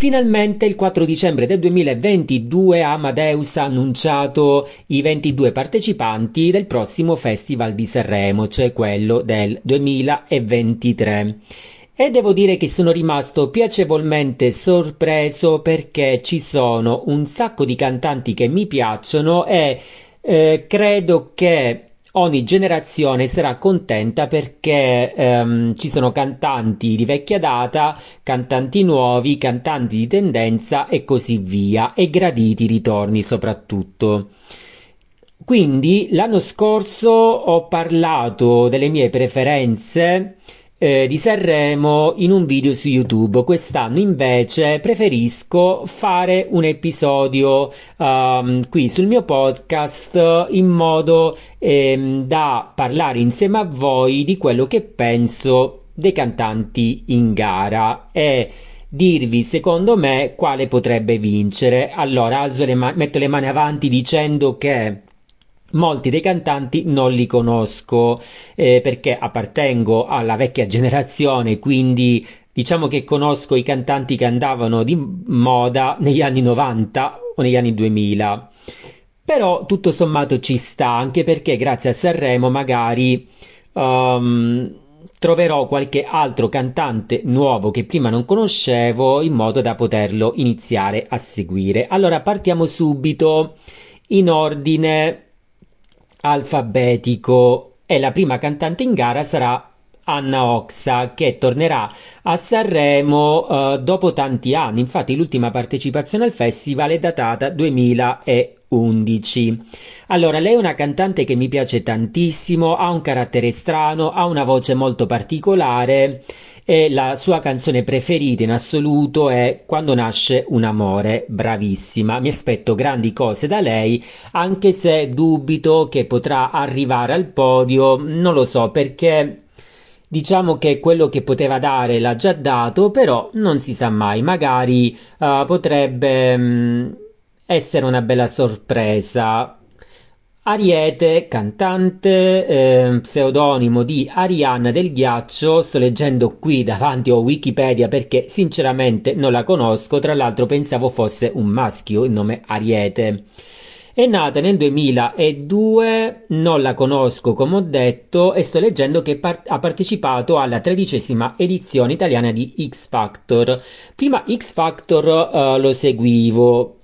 Finalmente il 4 dicembre del 2022 Amadeus ha annunciato i 22 partecipanti del prossimo Festival di Sanremo, cioè quello del 2023. E devo dire che sono rimasto piacevolmente sorpreso perché ci sono un sacco di cantanti che mi piacciono e eh, credo che ogni generazione sarà contenta perché ehm, ci sono cantanti di vecchia data, cantanti nuovi, cantanti di tendenza e così via, e graditi ritorni soprattutto. Quindi l'anno scorso ho parlato delle mie preferenze eh, di Sanremo in un video su YouTube. Quest'anno invece preferisco fare un episodio um, qui sul mio podcast in modo ehm, da parlare insieme a voi di quello che penso dei cantanti in gara e dirvi secondo me quale potrebbe vincere. Allora alzo le ma- metto le mani avanti dicendo che Molti dei cantanti non li conosco eh, perché appartengo alla vecchia generazione, quindi diciamo che conosco i cantanti che andavano di moda negli anni 90 o negli anni 2000. Però tutto sommato ci sta, anche perché grazie a Sanremo magari um, troverò qualche altro cantante nuovo che prima non conoscevo in modo da poterlo iniziare a seguire. Allora partiamo subito in ordine alfabetico. E la prima cantante in gara sarà Anna Oxa che tornerà a Sanremo uh, dopo tanti anni. Infatti l'ultima partecipazione al festival è datata 2011. Allora, lei è una cantante che mi piace tantissimo, ha un carattere strano, ha una voce molto particolare e la sua canzone preferita in assoluto è Quando nasce un amore, bravissima. Mi aspetto grandi cose da lei, anche se dubito che potrà arrivare al podio, non lo so perché diciamo che quello che poteva dare l'ha già dato, però non si sa mai, magari uh, potrebbe um, essere una bella sorpresa. Ariete, cantante, eh, pseudonimo di Arianna del Ghiaccio, sto leggendo qui davanti a Wikipedia perché sinceramente non la conosco, tra l'altro pensavo fosse un maschio il nome Ariete. È nata nel 2002, non la conosco come ho detto e sto leggendo che par- ha partecipato alla tredicesima edizione italiana di X Factor. Prima X Factor uh, lo seguivo,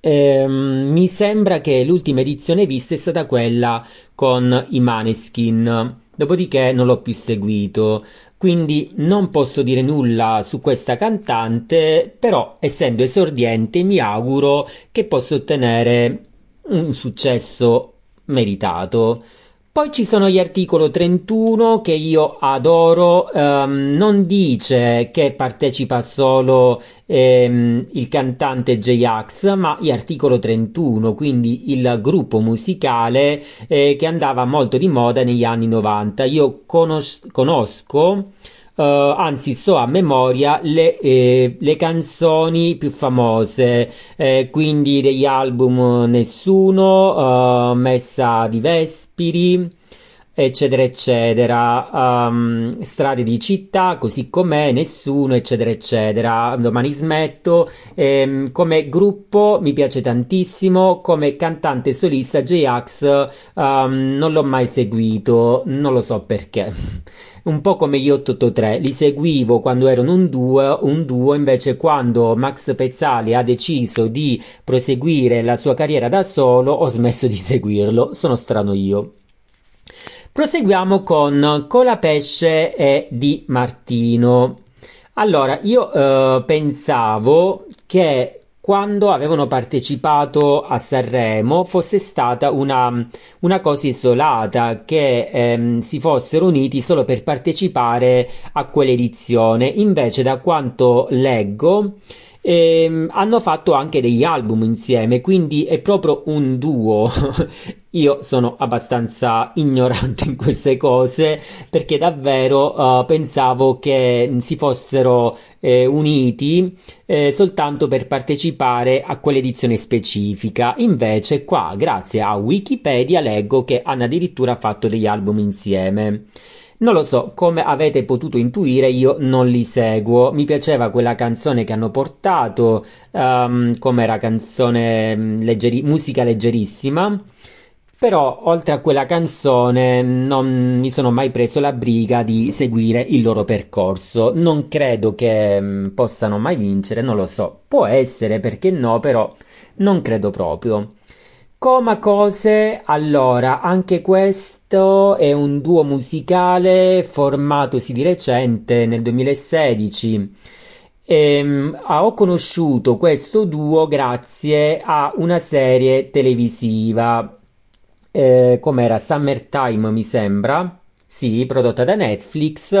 Ehm, mi sembra che l'ultima edizione vista è stata quella con i Maneskin, dopodiché non l'ho più seguito, quindi non posso dire nulla su questa cantante, però essendo esordiente mi auguro che possa ottenere un successo meritato. Poi ci sono gli articoli 31 che io adoro, um, non dice che partecipa solo um, il cantante J-Ax, ma gli articoli 31, quindi il gruppo musicale eh, che andava molto di moda negli anni 90. Io conos- conosco Uh, anzi so a memoria le, eh, le canzoni più famose, eh, quindi degli album Nessuno, uh, Messa di Vespiri, eccetera eccetera. Um, strade di città così com'è nessuno eccetera eccetera. Domani smetto. Ehm, come gruppo mi piace tantissimo come cantante solista J-Ax um, non l'ho mai seguito non lo so perché. Un po' come gli 883 li seguivo quando erano un duo, un duo invece quando Max Pezzali ha deciso di proseguire la sua carriera da solo ho smesso di seguirlo sono strano io Proseguiamo con Colapesce e Di Martino. Allora, io eh, pensavo che quando avevano partecipato a Sanremo fosse stata una, una cosa isolata, che ehm, si fossero uniti solo per partecipare a quell'edizione. Invece, da quanto leggo, ehm, hanno fatto anche degli album insieme, quindi è proprio un duo. Io sono abbastanza ignorante in queste cose perché davvero uh, pensavo che si fossero eh, uniti eh, soltanto per partecipare a quell'edizione specifica. Invece qua, grazie a Wikipedia, leggo che hanno addirittura fatto degli album insieme. Non lo so, come avete potuto intuire, io non li seguo. Mi piaceva quella canzone che hanno portato, um, come era canzone mm, leggeri- musica leggerissima. Però, oltre a quella canzone, non mi sono mai preso la briga di seguire il loro percorso. Non credo che um, possano mai vincere, non lo so. Può essere, perché no, però non credo proprio. Coma Cose, allora, anche questo è un duo musicale formatosi di recente nel 2016. Ehm, ho conosciuto questo duo grazie a una serie televisiva, eh, com'era Summertime mi sembra, sì, prodotta da Netflix,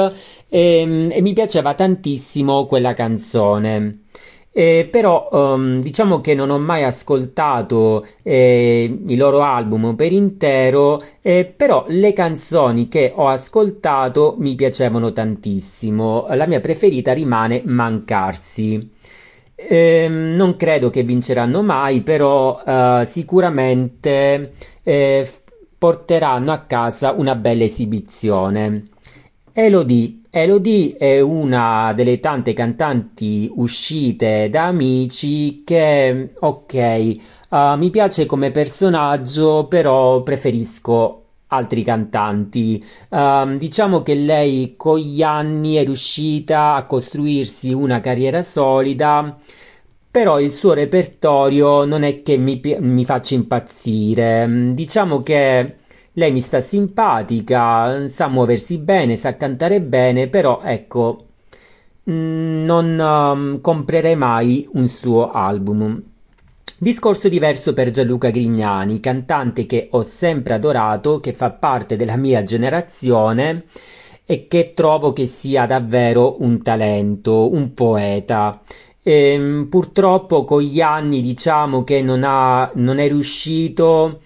ehm, e mi piaceva tantissimo quella canzone. Eh, però um, diciamo che non ho mai ascoltato eh, i loro album per intero, eh, però le canzoni che ho ascoltato mi piacevano tantissimo. La mia preferita rimane Mancarsi. Ehm, non credo che vinceranno mai, però uh, sicuramente eh, porteranno a casa una bella esibizione. Elodie Elodie è una delle tante cantanti uscite da amici che, ok, uh, mi piace come personaggio, però preferisco altri cantanti. Uh, diciamo che lei con gli anni è riuscita a costruirsi una carriera solida, però il suo repertorio non è che mi, mi faccia impazzire. Diciamo che lei mi sta simpatica, sa muoversi bene, sa cantare bene, però ecco, mm, non um, comprerei mai un suo album. Discorso diverso per Gianluca Grignani, cantante che ho sempre adorato, che fa parte della mia generazione e che trovo che sia davvero un talento, un poeta. E, ehm, purtroppo con gli anni diciamo che non, ha, non è riuscito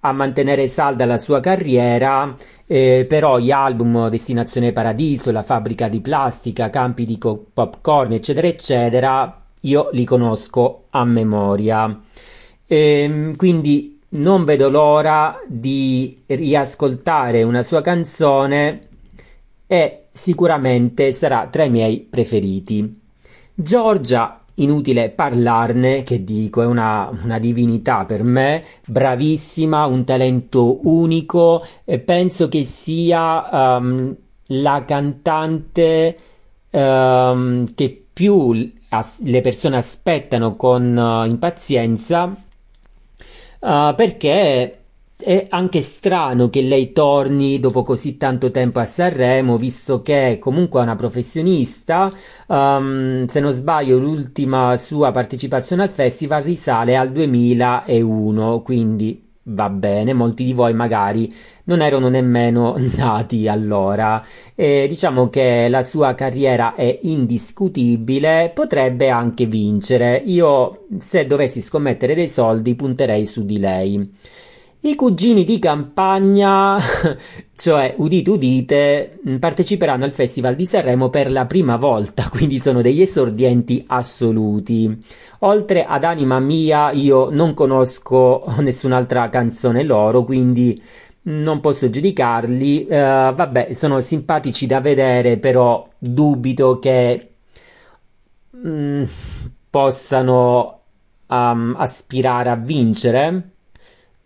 a mantenere salda la sua carriera, eh, però gli album Destinazione Paradiso, La fabbrica di plastica, Campi di co- popcorn, eccetera, eccetera, io li conosco a memoria. E, ehm, quindi non vedo l'ora di riascoltare una sua canzone e sicuramente sarà tra i miei preferiti. Giorgia Inutile parlarne, che dico, è una, una, divinità per me, bravissima, un talento unico e penso che sia um, la cantante um, che più as- le persone aspettano con uh, impazienza uh, perché è anche strano che lei torni dopo così tanto tempo a Sanremo, visto che comunque è una professionista. Um, se non sbaglio, l'ultima sua partecipazione al festival risale al 2001, quindi va bene, molti di voi magari non erano nemmeno nati allora. E diciamo che la sua carriera è indiscutibile, potrebbe anche vincere. Io, se dovessi scommettere dei soldi, punterei su di lei. I cugini di campagna, cioè udite udite, mm, parteciperanno al Festival di Sanremo per la prima volta, quindi sono degli esordienti assoluti. Oltre ad Anima Mia, io non conosco nessun'altra canzone loro, quindi non posso giudicarli. Uh, vabbè, sono simpatici da vedere, però dubito che mm, possano um, aspirare a vincere.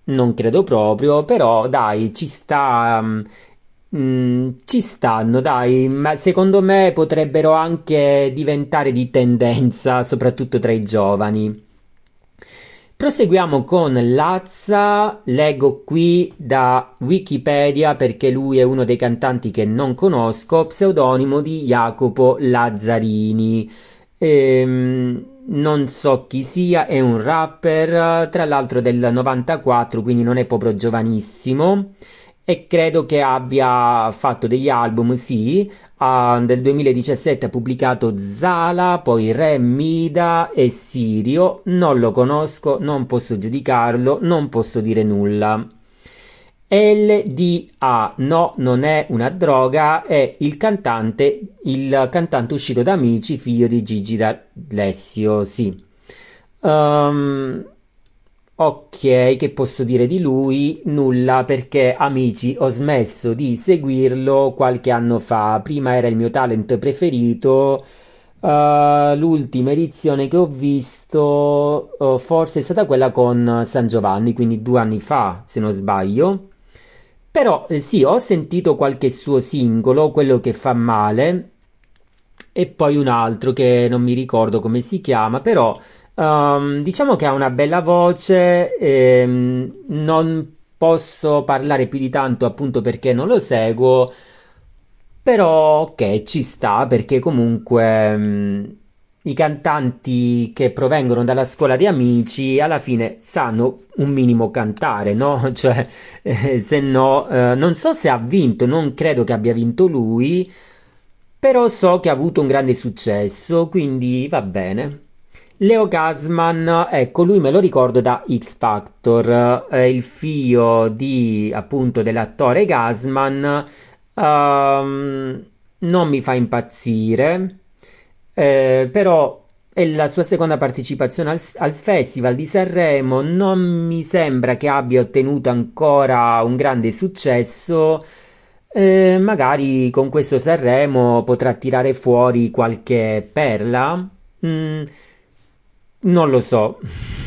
Non credo proprio, però dai, ci sta. Mm, ci stanno, dai, ma secondo me potrebbero anche diventare di tendenza, soprattutto tra i giovani. Proseguiamo con Lazza, leggo qui da Wikipedia perché lui è uno dei cantanti che non conosco, pseudonimo di Jacopo Lazzarini. Ehm, non so chi sia, è un rapper, tra l'altro del 94, quindi non è proprio giovanissimo. E credo che abbia fatto degli album, sì. Uh, del 2017 ha pubblicato Zala, poi Re Mida e Sirio. Non lo conosco, non posso giudicarlo, non posso dire nulla. LDA, no, non è una droga, è il cantante, il cantante uscito da Amici, figlio di Gigi D'Alessio, sì. Um, Ok, che posso dire di lui? Nulla perché amici ho smesso di seguirlo qualche anno fa. Prima era il mio talent preferito. Uh, l'ultima edizione che ho visto uh, forse è stata quella con San Giovanni, quindi due anni fa, se non sbaglio. Però eh, sì, ho sentito qualche suo singolo, quello che fa male, e poi un altro che non mi ricordo come si chiama, però um, diciamo che ha una bella voce, ehm, non posso parlare più di tanto appunto perché non lo seguo, però ok, ci sta perché comunque um, i cantanti che provengono dalla scuola di amici alla fine sanno un minimo cantare, no? Cioè, eh, se no, eh, non so se ha vinto, non credo che abbia vinto lui, però so che ha avuto un grande successo, quindi va bene. Leo Gasman, ecco, lui me lo ricordo da X Factor, è il figlio di appunto dell'attore Gasman. Um, non mi fa impazzire, eh, però è la sua seconda partecipazione al, al, Festival di Sanremo. Non mi sembra che abbia ottenuto ancora un grande successo. Eh, magari con questo Sanremo potrà tirare fuori qualche perla. Mm, non lo so.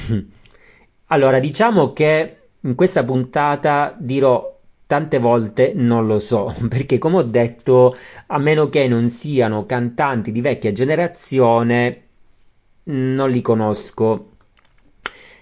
allora, diciamo che in questa puntata dirò tante volte non lo so, perché come ho detto, a meno che non siano cantanti di vecchia generazione, non li conosco.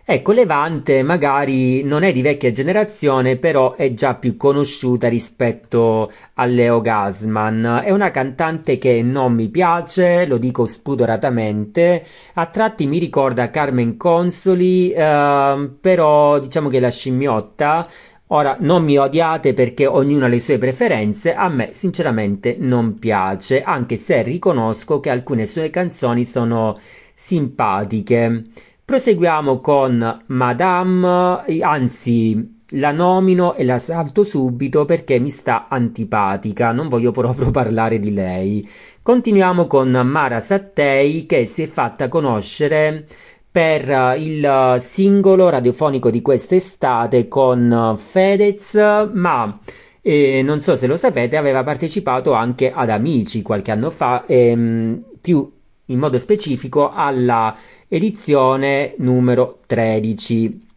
Ecco, Levante magari non è di vecchia generazione, però è già più conosciuta rispetto a Leo Gasman. È una cantante che non mi piace, lo dico spudoratamente. A tratti mi ricorda Carmen Consoli, eh, però diciamo che la scimmiotta. Ora, non mi odiate perché ognuno ha le sue preferenze, a me sinceramente non piace, anche se riconosco che alcune sue canzoni sono simpatiche. Proseguiamo con Madame, anzi la nomino e la salto subito perché mi sta antipatica, non voglio proprio parlare di lei. Continuiamo con Mara Sattei che si è fatta conoscere per il singolo radiofonico di quest'estate con Fedez, ma eh, non so se lo sapete, aveva partecipato anche ad Amici qualche anno fa, ehm, più in modo specifico alla edizione numero 13.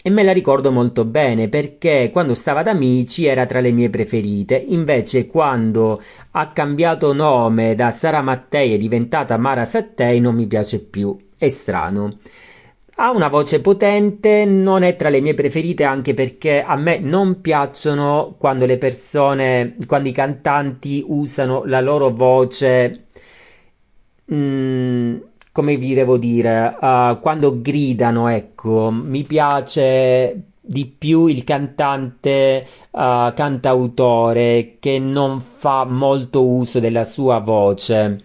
E me la ricordo molto bene perché quando stava ad Amici era tra le mie preferite, invece quando ha cambiato nome da Sara Mattei è diventata Mara Sattei non mi piace più, è strano. Ha una voce potente, non è tra le mie preferite anche perché a me non piacciono quando le persone, quando i cantanti usano la loro voce mm, come vi devo dire, uh, quando gridano, ecco, mi piace di più il cantante uh, cantautore che non fa molto uso della sua voce.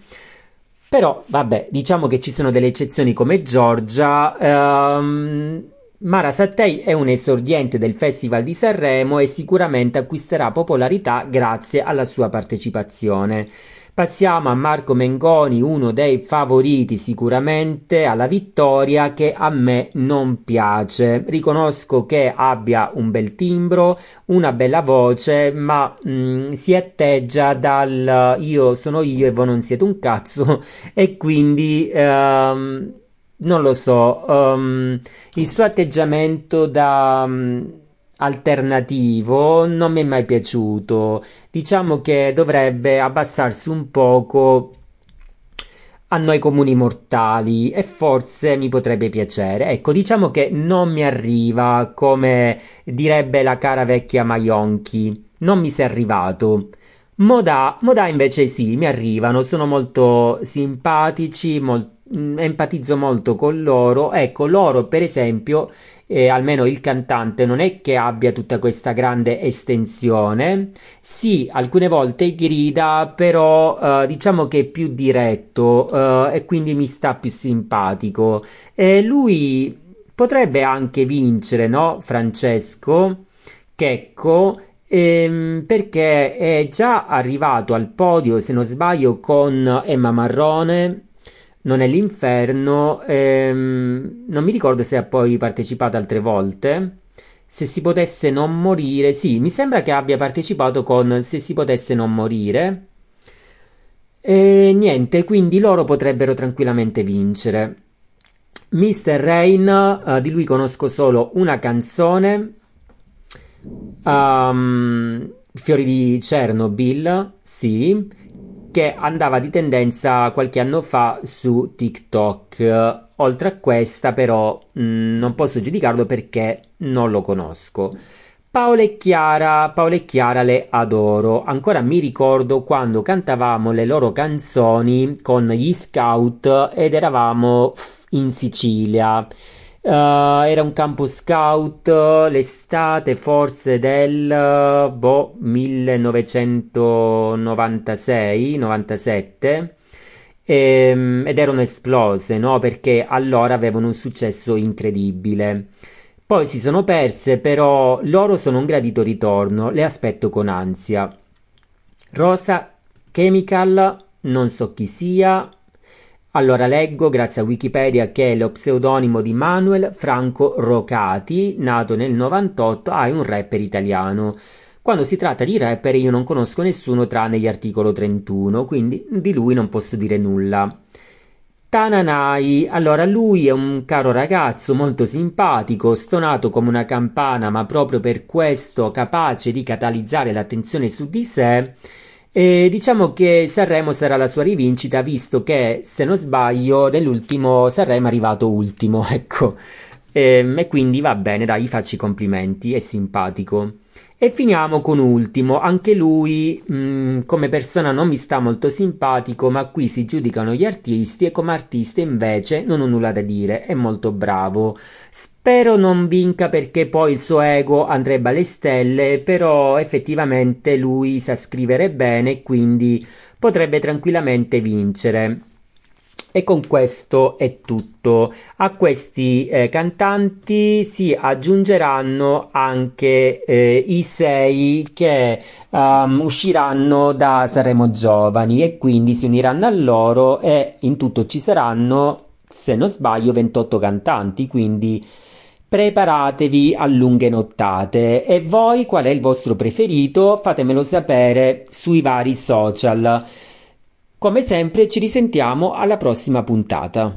Però, vabbè, diciamo che ci sono delle eccezioni come Giorgia. Um, Mara Sattei è un esordiente del Festival di Sanremo e sicuramente acquisterà popolarità grazie alla sua partecipazione. Passiamo a Marco Mengoni, uno dei favoriti sicuramente alla vittoria che a me non piace. Riconosco che abbia un bel timbro, una bella voce, ma mh, mm, si atteggia dal io sono io e voi non siete un cazzo e quindi ehm, non lo so, um, il suo atteggiamento da um, alternativo non mi è mai piaciuto. Diciamo che dovrebbe abbassarsi un poco a noi comuni mortali e forse mi potrebbe piacere. Ecco, diciamo che non mi arriva come direbbe la cara vecchia Maionchi. Non mi sei arrivato. Moda, Moda invece sì, mi arrivano, sono molto simpatici, molto Mm, empatizzo molto con loro. Ecco, loro, per esempio, eh, almeno il cantante, non è che abbia tutta questa grande estensione. Sì, alcune volte grida, però eh, diciamo che è più diretto eh, e quindi mi sta più simpatico. E lui potrebbe anche vincere, no? Francesco Checco. Ehm, perché è già arrivato al podio, se non sbaglio, con Emma Marrone non è l'inferno, ehm, non mi ricordo se ha poi partecipato altre volte. Se si potesse non morire, sì, mi sembra che abbia partecipato con Se si potesse non morire. E niente, quindi loro potrebbero tranquillamente vincere. Mr. Rain, uh, di lui conosco solo una canzone. Um, Fiori di Chernobyl, sì che andava di tendenza qualche anno fa su TikTok. Oltre a questa, però, mh, mm, non posso giudicarlo perché non lo conosco. Paola e Chiara, Paola e Chiara le adoro. Ancora mi ricordo quando cantavamo le loro canzoni con gli scout ed eravamo in Sicilia. Uh, era un campo scout, l'estate forse del boh, 1996-97 ehm, ed erano esplose, no? Perché allora avevano un successo incredibile. Poi si sono perse, però loro sono un gradito ritorno, le aspetto con ansia. Rosa Chemical, non so chi sia, allora leggo, grazie a Wikipedia, che lo pseudonimo di Manuel Franco Rocati, nato nel 98, ah, è un rapper italiano. Quando si tratta di rapper io non conosco nessuno tranne gli articolo 31, quindi di lui non posso dire nulla. Tananai, allora lui è un caro ragazzo molto simpatico, stonato come una campana, ma proprio per questo capace di catalizzare l'attenzione su di sé e diciamo che Sanremo sarà la sua rivincita, visto che, se non sbaglio, nell'ultimo Sanremo è arrivato ultimo, ecco. E, ehm, e quindi va bene, dai, i complimenti, è simpatico. E finiamo con ultimo, anche lui mh, mm, come persona non mi sta molto simpatico, ma qui si giudicano gli artisti e come artista invece non ho nulla da dire, è molto bravo. Spero non vinca perché poi il suo ego andrebbe alle stelle, però effettivamente lui sa scrivere bene quindi potrebbe tranquillamente vincere. E con questo è tutto. A questi eh, cantanti si aggiungeranno anche eh, i sei che um, usciranno da Sanremo Giovani e quindi si uniranno a loro e in tutto ci saranno, se non sbaglio, 28 cantanti, quindi preparatevi a lunghe nottate. E voi qual è il vostro preferito? Fatemelo sapere sui vari social. Come sempre ci risentiamo alla prossima puntata.